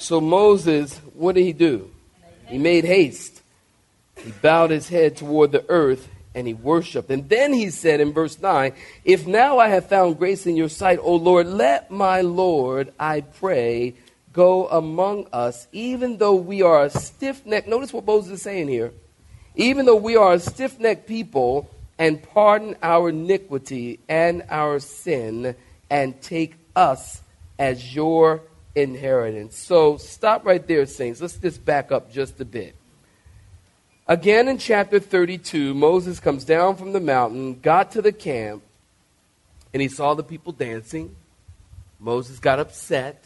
So Moses, what did he do? He made haste. He bowed his head toward the earth and he worshiped. And then he said in verse 9, If now I have found grace in your sight, O Lord, let my Lord, I pray, go among us, even though we are a stiff necked. Notice what Moses is saying here. Even though we are a stiff necked people, and pardon our iniquity and our sin, and take us as your inheritance. So stop right there, saints. Let's just back up just a bit. Again in chapter 32, Moses comes down from the mountain, got to the camp, and he saw the people dancing. Moses got upset.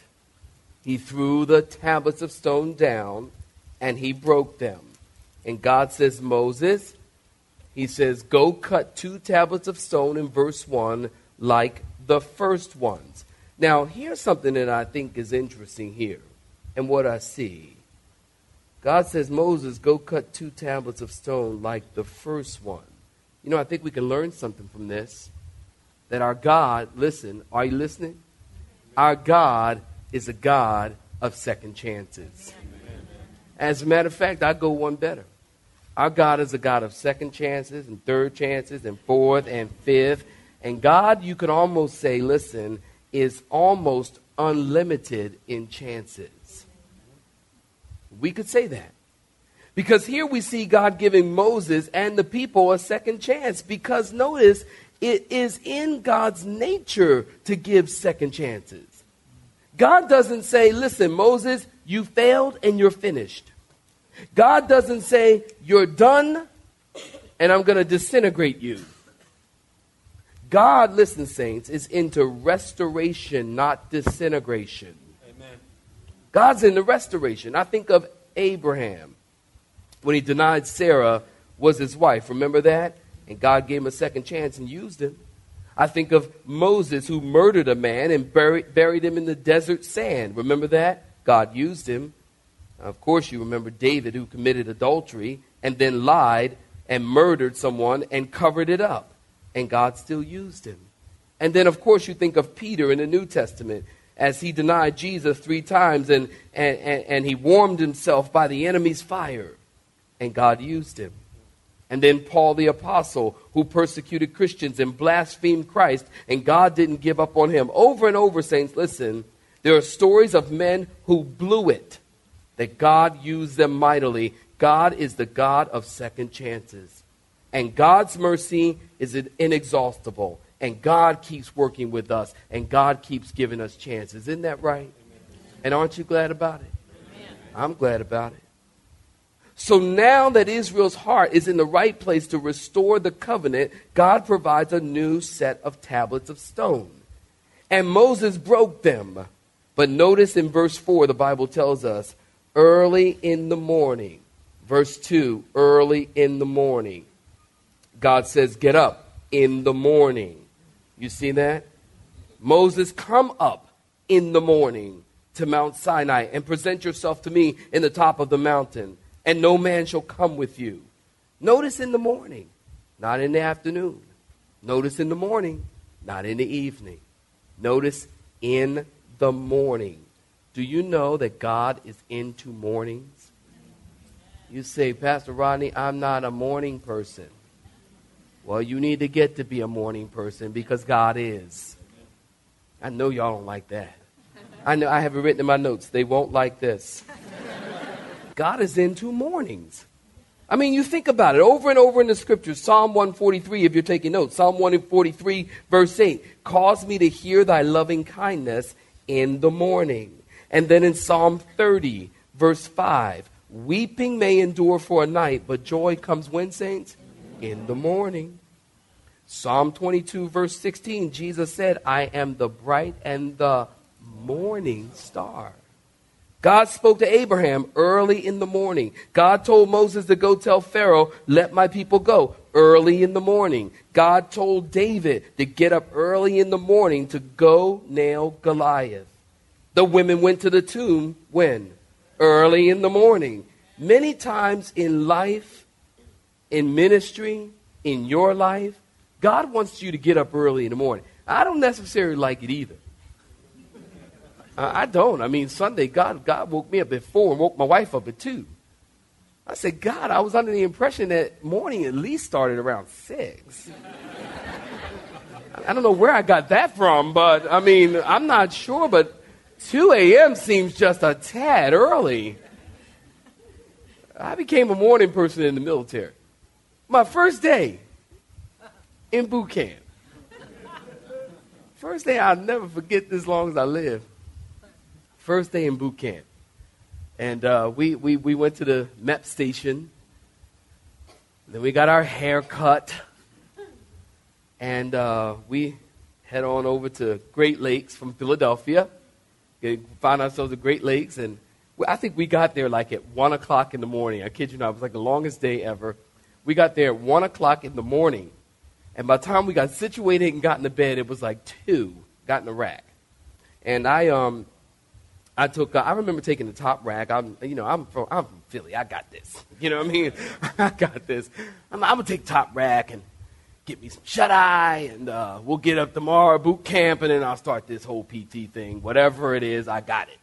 He threw the tablets of stone down and he broke them. And God says, Moses, he says, go cut two tablets of stone in verse 1 like the first ones. Now, here's something that I think is interesting here and what I see. God says, Moses, go cut two tablets of stone like the first one. You know, I think we can learn something from this. That our God, listen, are you listening? Our God is a God of second chances. As a matter of fact, I go one better. Our God is a God of second chances and third chances and fourth and fifth. And God, you could almost say, listen, is almost unlimited in chances. We could say that. Because here we see God giving Moses and the people a second chance. Because notice, it is in God's nature to give second chances. God doesn't say, listen, Moses, you failed and you're finished. God doesn't say, you're done and I'm going to disintegrate you. God, listen, saints, is into restoration, not disintegration. Amen. God's into restoration. I think of Abraham when he denied Sarah was his wife. Remember that? And God gave him a second chance and used him. I think of Moses who murdered a man and buried, buried him in the desert sand. Remember that? God used him. Of course, you remember David who committed adultery and then lied and murdered someone and covered it up and God still used him. And then, of course, you think of Peter in the New Testament as he denied Jesus three times and, and, and, and, he warmed himself by the enemy's fire, and God used him. And then Paul the Apostle, who persecuted Christians and blasphemed Christ, and God didn't give up on him. Over and over, saints, listen, there are stories of men who blew it, that God used them mightily. God is the God of second chances. And God's mercy is inexhaustible. And God keeps working with us. And God keeps giving us chances. Isn't that right? And aren't you glad about it? I'm glad about it. So now that Israel's heart is in the right place to restore the covenant, God provides a new set of tablets of stone. And Moses broke them. But notice in verse 4, the Bible tells us, early in the morning. Verse 2, early in the morning. God says, Get up in the morning. You see that? Moses, come up in the morning to Mount Sinai and present yourself to me in the top of the mountain, and no man shall come with you. Notice in the morning, not in the afternoon. Notice in the morning, not in the evening. Notice in the morning. Do you know that God is into mornings? You say, Pastor Rodney, I'm not a morning person. Well, you need to get to be a morning person because God is. I know y'all don't like that. I know I have it written in my notes. They won't like this. God is into mornings. I mean, you think about it over and over in the scriptures. Psalm 143, if you're taking notes, Psalm 143, verse 8, cause me to hear thy loving kindness in the morning. And then in Psalm 30, verse 5, weeping may endure for a night, but joy comes when, saints? In the morning. Psalm 22, verse 16, Jesus said, I am the bright and the morning star. God spoke to Abraham early in the morning. God told Moses to go tell Pharaoh, let my people go early in the morning. God told David to get up early in the morning to go nail Goliath. The women went to the tomb when? Early in the morning. Many times in life, in ministry, in your life, God wants you to get up early in the morning. I don't necessarily like it either. I don't. I mean, Sunday, God, God woke me up at four and woke my wife up at two. I said, God, I was under the impression that morning at least started around six. I don't know where I got that from, but I mean, I'm not sure, but 2 a.m. seems just a tad early. I became a morning person in the military. My first day in boot camp. First day I'll never forget this long as I live. First day in boot camp. And uh, we, we, we went to the MEP station. Then we got our hair cut. And uh, we head on over to Great Lakes from Philadelphia. We found ourselves at Great Lakes. And I think we got there like at 1 o'clock in the morning. I kid you not, it was like the longest day ever. We got there at 1 o'clock in the morning. And by the time we got situated and got in the bed, it was like 2, got in the rack. And I, um, I took. Uh, I remember taking the top rack. I'm, you know, I'm from, I'm from Philly. I got this. You know what I mean? I got this. I'm, I'm, gonna take top rack and get me some shut eye, and uh, we'll get up tomorrow boot camp, and then I'll start this whole PT thing. Whatever it is, I got it.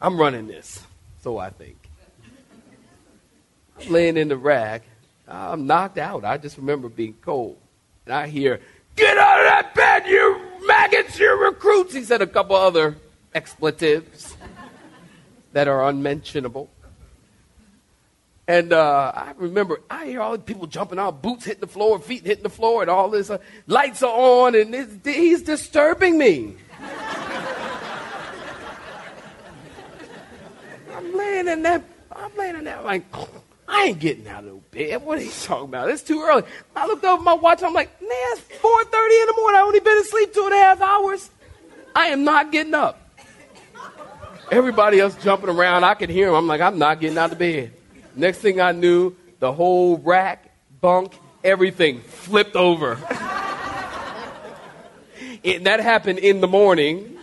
I'm running this, so I think. Laying in the rack. I'm knocked out. I just remember being cold, and I hear, "Get out of that bed, you maggots, you recruits!" He said a couple other expletives that are unmentionable. And uh, I remember I hear all the people jumping out, boots hitting the floor, feet hitting the floor, and all this. Uh, lights are on, and he's disturbing me. I'm laying in that. I'm laying in that like. I ain't getting out of bed. What are you talking about? It's too early. I looked over my watch. I'm like, man, it's 4.30 in the morning. I only been asleep two and a half hours. I am not getting up. Everybody else jumping around, I could hear them. I'm like, I'm not getting out of bed. Next thing I knew, the whole rack, bunk, everything flipped over. it, that happened in the morning.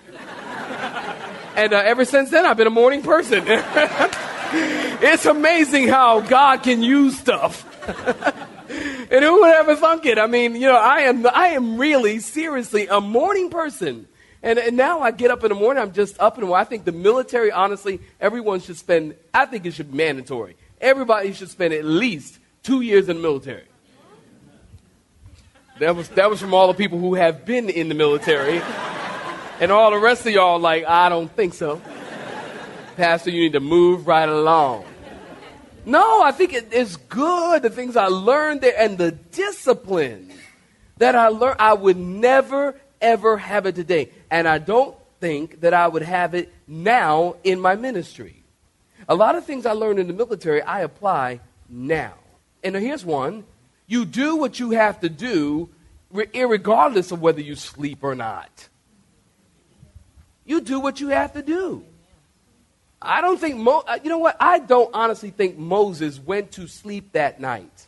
And uh, ever since then, I've been a morning person. it's amazing how God can use stuff. and who would ever thunk it? I mean, you know, I am, I am really, seriously a morning person. And, and now I get up in the morning, I'm just up and away. I think the military, honestly, everyone should spend, I think it should be mandatory. Everybody should spend at least two years in the military. That was, that was from all the people who have been in the military. and all the rest of y'all, like, I don't think so. Pastor, you need to move right along. No, I think it, it's good. The things I learned there and the discipline that I learned, I would never, ever have it today. And I don't think that I would have it now in my ministry. A lot of things I learned in the military, I apply now. And here's one you do what you have to do, regardless of whether you sleep or not. You do what you have to do. I don't think, Mo- uh, you know what? I don't honestly think Moses went to sleep that night.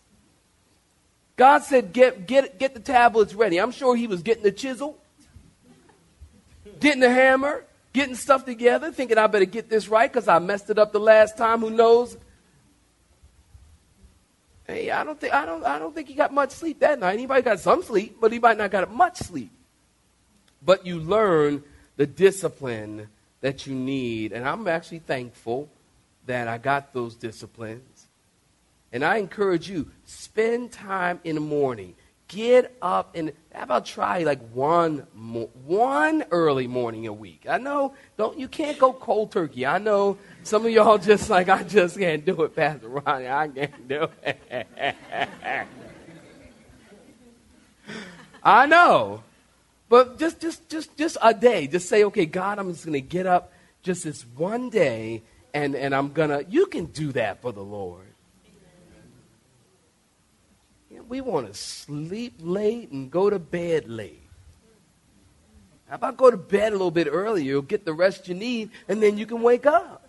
God said, get, get, get the tablets ready. I'm sure he was getting the chisel getting the hammer, getting stuff together, thinking I better get this right because I messed it up the last time. Who knows? Hey, I don't think I don't I don't think he got much sleep that night. Anybody got some sleep, but he might not got much sleep. But you learn the discipline that you need, and I'm actually thankful that I got those disciplines. And I encourage you, spend time in the morning. get up and how about try like one mo- one early morning a week? I know don't you can't go cold turkey. I know some of y'all just like I just can't do it, Pastor Ronnie. I can't do it. I know. But just just just just a day. Just say, okay, God, I'm just gonna get up just this one day and, and I'm gonna you can do that for the Lord. we want to sleep late and go to bed late. How about go to bed a little bit earlier? Get the rest you need, and then you can wake up.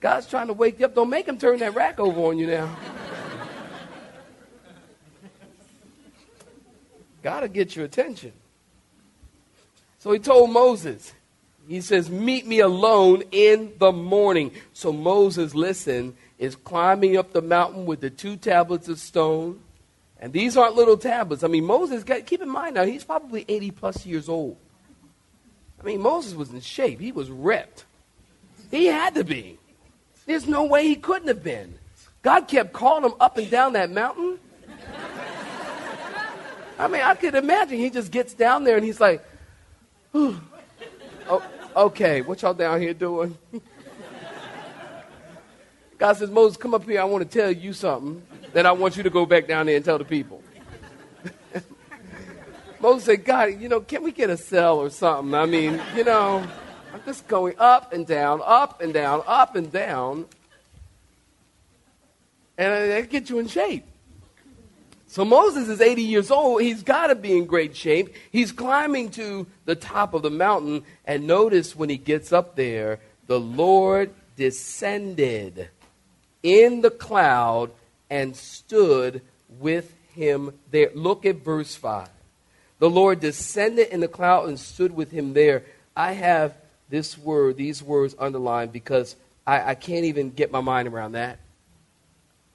God's trying to wake you up. Don't make him turn that rack over on you now. Gotta get your attention. So he told Moses, he says, Meet me alone in the morning. So Moses listened is climbing up the mountain with the two tablets of stone. And these aren't little tablets. I mean, Moses, got, keep in mind now, he's probably 80 plus years old. I mean, Moses was in shape, he was ripped. He had to be. There's no way he couldn't have been. God kept calling him up and down that mountain. I mean, I could imagine he just gets down there and he's like, oh, okay, what y'all down here doing? God says, Moses, come up here. I want to tell you something that I want you to go back down there and tell the people. Moses said, God, you know, can we get a cell or something? I mean, you know, I'm just going up and down, up and down, up and down. And that get you in shape. So Moses is 80 years old. He's got to be in great shape. He's climbing to the top of the mountain. And notice when he gets up there, the Lord descended in the cloud and stood with him there. Look at verse 5. The Lord descended in the cloud and stood with him there. I have this word, these words underlined because I, I can't even get my mind around that.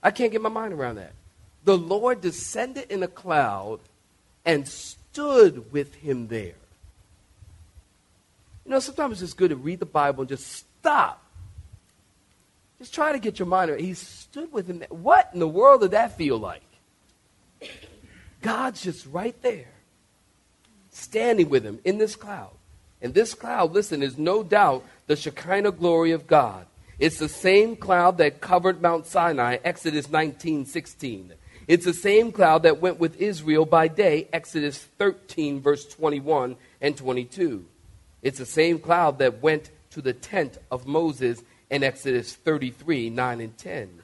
I can't get my mind around that. The Lord descended in a cloud and stood with him there. You know, sometimes it's good to read the Bible and just stop just try to get your mind. He stood with him. What in the world did that feel like? God's just right there, standing with him in this cloud. And this cloud, listen, is no doubt the Shekinah glory of God. It's the same cloud that covered Mount Sinai, Exodus 19 16. It's the same cloud that went with Israel by day, Exodus 13, verse 21 and 22. It's the same cloud that went to the tent of Moses in Exodus 33 9 and 10.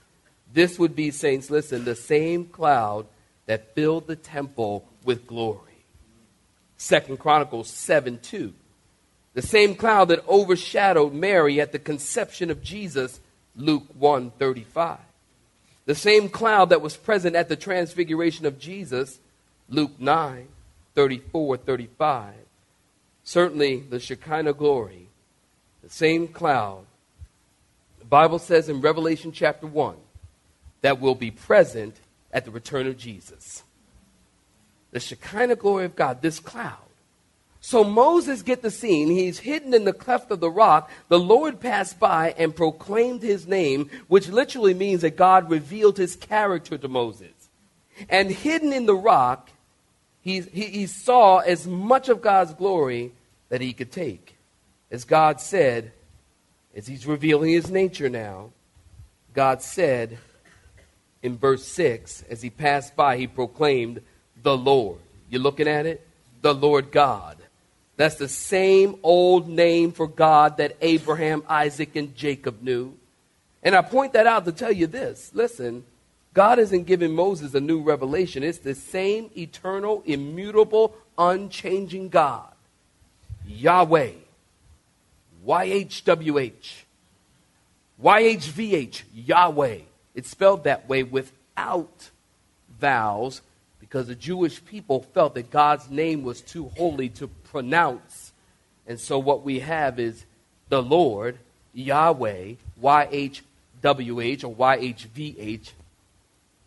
This would be, saints, listen, the same cloud that filled the temple with glory. Second Chronicles 7 2. The same cloud that overshadowed Mary at the conception of Jesus, Luke 1 35. The same cloud that was present at the transfiguration of Jesus, Luke 9 34 35. Certainly the Shekinah glory, the same cloud the Bible says in Revelation chapter 1 that will be present at the return of Jesus. The Shekinah glory of God, this cloud. So Moses get the scene. He's hidden in the cleft of the rock. The Lord passed by and proclaimed his name, which literally means that God revealed his character to Moses. And hidden in the rock, he, he, he saw as much of God's glory that he could take. As God said, as he's revealing his nature now, God said in verse 6, as he passed by, he proclaimed, The Lord. You're looking at it? The Lord God. That's the same old name for God that Abraham, Isaac, and Jacob knew. And I point that out to tell you this. Listen, God isn't giving Moses a new revelation. It's the same eternal, immutable, unchanging God. Yahweh. YHWH. YHVH, Yahweh. It's spelled that way without vowels because the Jewish people felt that God's name was too holy to pronounce. And so what we have is the Lord, Yahweh, YHWH or YHVH,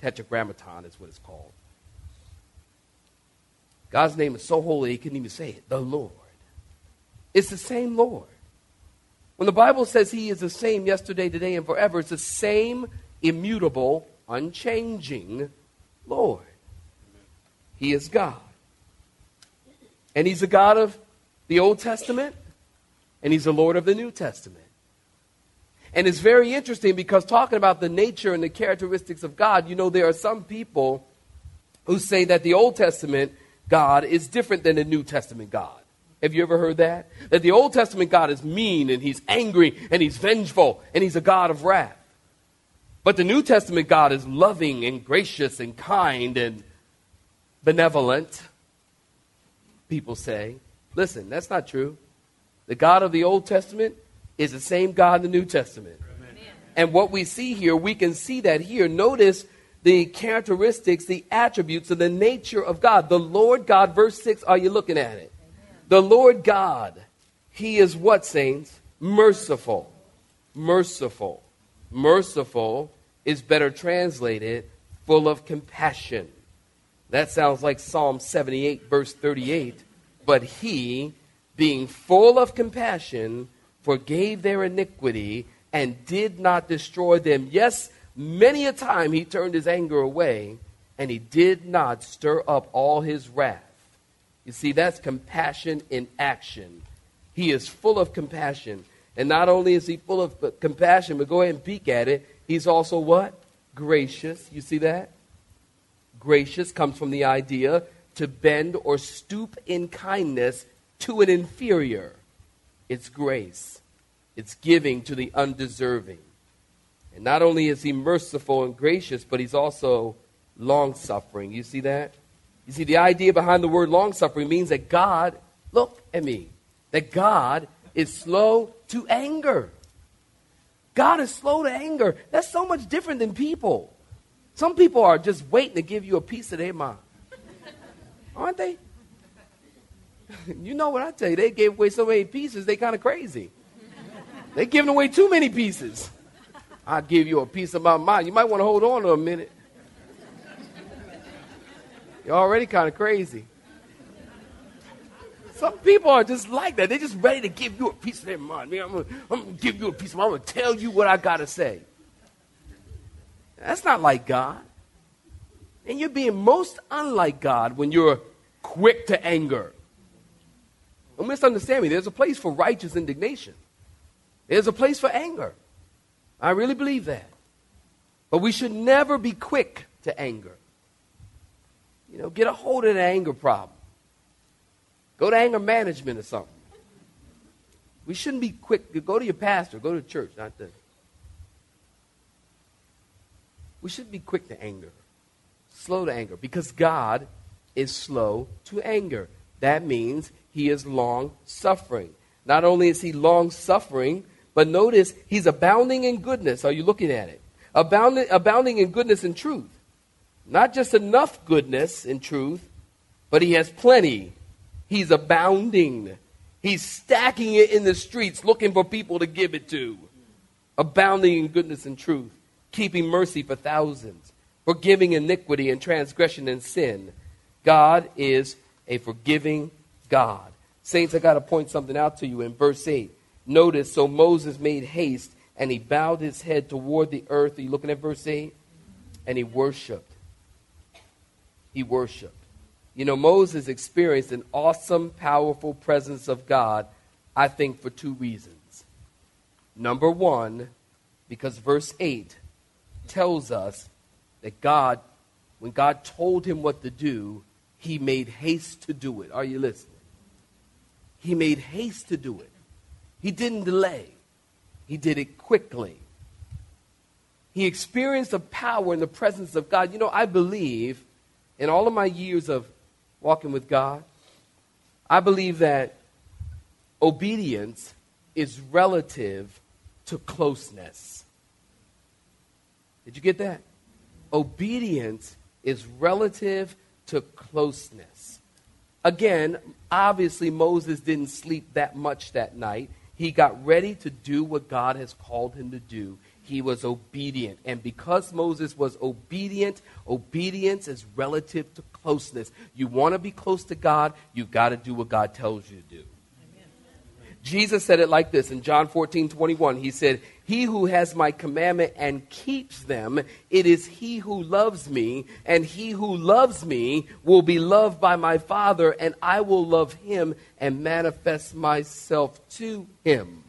tetragrammaton is what it's called. God's name is so holy, he couldn't even say it. The Lord. It's the same Lord. When the Bible says he is the same yesterday, today, and forever, it's the same immutable, unchanging Lord. He is God. And He's the God of the Old Testament, and He's the Lord of the New Testament. And it's very interesting because talking about the nature and the characteristics of God, you know, there are some people who say that the Old Testament God is different than the New Testament God. Have you ever heard that? That the Old Testament God is mean and he's angry and he's vengeful and he's a God of wrath. But the New Testament God is loving and gracious and kind and benevolent. People say, listen, that's not true. The God of the Old Testament is the same God in the New Testament. Amen. And what we see here, we can see that here. Notice the characteristics, the attributes of the nature of God. The Lord God, verse 6, are you looking at it? The Lord God, He is what, saints? Merciful. Merciful. Merciful is better translated full of compassion. That sounds like Psalm 78, verse 38. But He, being full of compassion, forgave their iniquity and did not destroy them. Yes, many a time He turned His anger away and He did not stir up all His wrath. You see, that's compassion in action. He is full of compassion. And not only is he full of compassion, but go ahead and peek at it. He's also what? Gracious. You see that? Gracious comes from the idea to bend or stoop in kindness to an inferior. It's grace, it's giving to the undeserving. And not only is he merciful and gracious, but he's also long suffering. You see that? You see, the idea behind the word long suffering means that God, look at me, that God is slow to anger. God is slow to anger. That's so much different than people. Some people are just waiting to give you a piece of their mind. Aren't they? you know what I tell you, they gave away so many pieces, they kind of crazy. They're giving away too many pieces. I'll give you a piece of my mind. You might want to hold on to a minute. You're already kind of crazy. Some people are just like that. They're just ready to give you a piece of their mind. I'm going to give you a piece of mind. I'm going to tell you what I got to say. That's not like God. And you're being most unlike God when you're quick to anger. Don't misunderstand me. There's a place for righteous indignation, there's a place for anger. I really believe that. But we should never be quick to anger. You know, get a hold of the anger problem. Go to anger management or something. We shouldn't be quick. Go to your pastor. Go to church, not the. We shouldn't be quick to anger, slow to anger, because God is slow to anger. That means He is long suffering. Not only is He long suffering, but notice He's abounding in goodness. Are you looking at it? Abounding, abounding in goodness and truth. Not just enough goodness and truth, but he has plenty. He's abounding. He's stacking it in the streets, looking for people to give it to. Abounding in goodness and truth, keeping mercy for thousands, forgiving iniquity and transgression and sin. God is a forgiving God. Saints, I got to point something out to you in verse 8. Notice, so Moses made haste and he bowed his head toward the earth. Are you looking at verse 8? And he worshiped he worshiped. You know, Moses experienced an awesome, powerful presence of God, I think, for two reasons. Number one, because verse 8 tells us that God, when God told him what to do, he made haste to do it. Are you listening? He made haste to do it. He didn't delay, he did it quickly. He experienced the power and the presence of God. You know, I believe in all of my years of walking with God, I believe that obedience is relative to closeness. Did you get that? Obedience is relative to closeness. Again, obviously, Moses didn't sleep that much that night. He got ready to do what God has called him to do he was obedient. And because Moses was obedient, obedience is relative to closeness. You want to be close to God, you've got to do what God tells you to do. Jesus said it like this in John 14, 21. He said, He who has my commandment and keeps them, it is he who loves me, and he who loves me will be loved by my Father, and I will love him and manifest myself to him.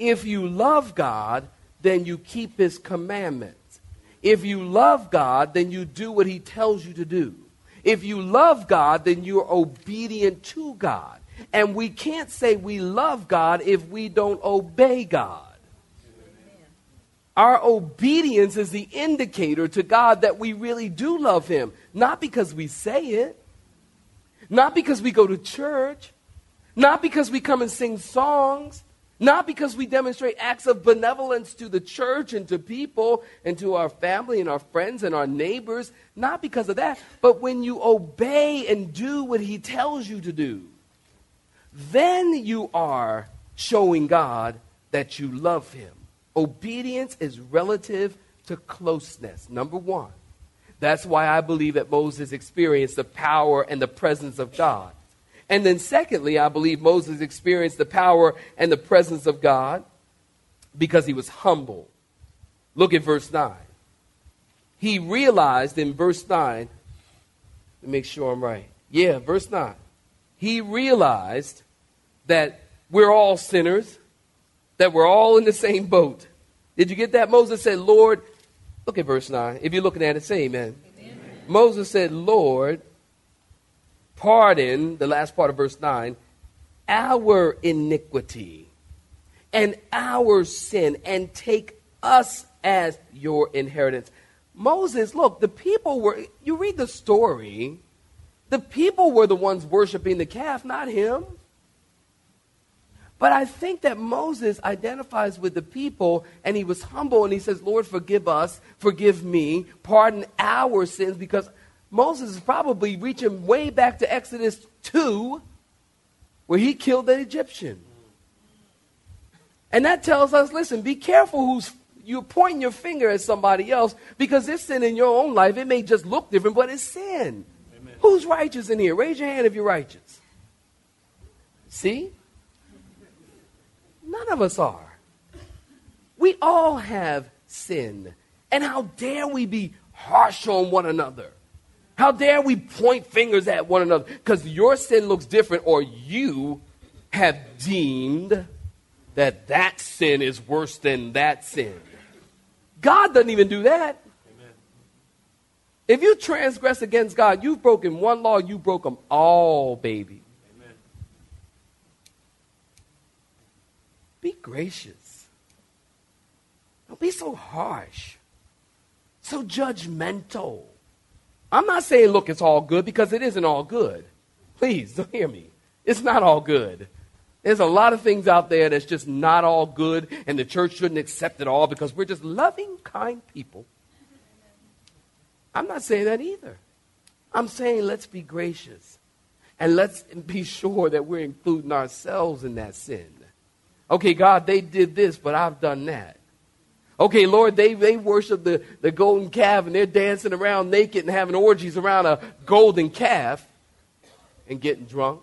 If you love God, then you keep his commandments. If you love God, then you do what he tells you to do. If you love God, then you're obedient to God. And we can't say we love God if we don't obey God. Our obedience is the indicator to God that we really do love Him. Not because we say it, not because we go to church, not because we come and sing songs, not because we demonstrate acts of benevolence to the church and to people and to our family and our friends and our neighbors. Not because of that, but when you obey and do what He tells you to do then you are showing God that you love Him. Obedience is relative to closeness, number one. That's why I believe that Moses experienced the power and the presence of God. And then, secondly, I believe Moses experienced the power and the presence of God because he was humble. Look at verse 9. He realized in verse 9, let me make sure I'm right. Yeah, verse 9 he realized that we're all sinners, that we're all in the same boat. Did you get that? Moses said, Lord, look at verse 9. If you're looking at it, say amen. amen. Moses said, Lord, pardon, the last part of verse 9, our iniquity and our sin and take us as your inheritance. Moses, look, the people were, you read the story, the people were the ones worshiping the calf, not him. But I think that Moses identifies with the people and he was humble and he says, Lord, forgive us, forgive me, pardon our sins, because Moses is probably reaching way back to Exodus 2, where he killed the Egyptian. And that tells us listen, be careful who's you're pointing your finger at somebody else because this sin in your own life, it may just look different, but it's sin. Who's righteous in here? Raise your hand if you're righteous. See? None of us are. We all have sin. And how dare we be harsh on one another? How dare we point fingers at one another because your sin looks different or you have deemed that that sin is worse than that sin. God doesn't even do that. If you transgress against God, you've broken one law, you broke them all, baby. Amen. Be gracious. Don't be so harsh, so judgmental. I'm not saying, look, it's all good because it isn't all good. Please, don't hear me. It's not all good. There's a lot of things out there that's just not all good, and the church shouldn't accept it all because we're just loving, kind people I'm not saying that either. I'm saying let's be gracious and let's be sure that we're including ourselves in that sin. Okay, God, they did this, but I've done that. Okay, Lord, they, they worship the, the golden calf and they're dancing around naked and having orgies around a golden calf and getting drunk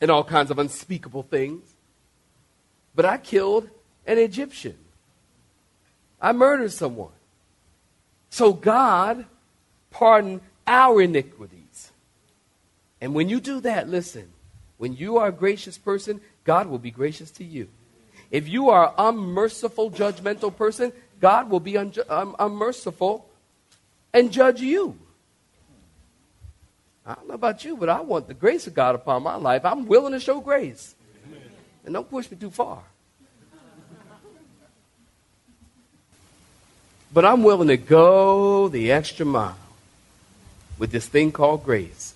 and all kinds of unspeakable things. But I killed an Egyptian. I murdered someone. So God pardoned our iniquities. And when you do that, listen, when you are a gracious person, God will be gracious to you. If you are an unmerciful, judgmental person, God will be un- um, unmerciful and judge you. I don't know about you, but I want the grace of God upon my life. I'm willing to show grace. And don't push me too far. But I'm willing to go the extra mile with this thing called grace.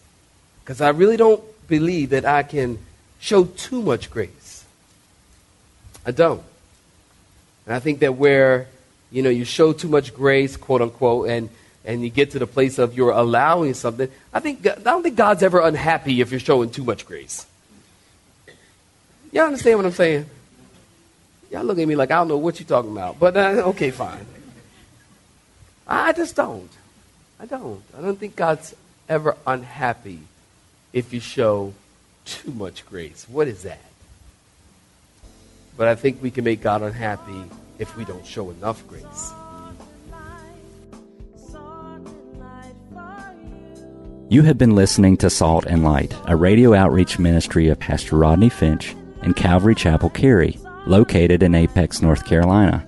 Because I really don't believe that I can show too much grace. I don't. And I think that where, you know, you show too much grace, quote unquote, and, and you get to the place of you're allowing something, I think I don't think God's ever unhappy if you're showing too much grace. Y'all understand what I'm saying? Y'all look at me like I don't know what you're talking about. But uh, okay, fine. I just don't. I don't. I don't think God's ever unhappy if you show too much grace. What is that? But I think we can make God unhappy if we don't show enough grace. You have been listening to Salt and Light, a radio outreach ministry of Pastor Rodney Finch and Calvary Chapel Cary, located in Apex, North Carolina.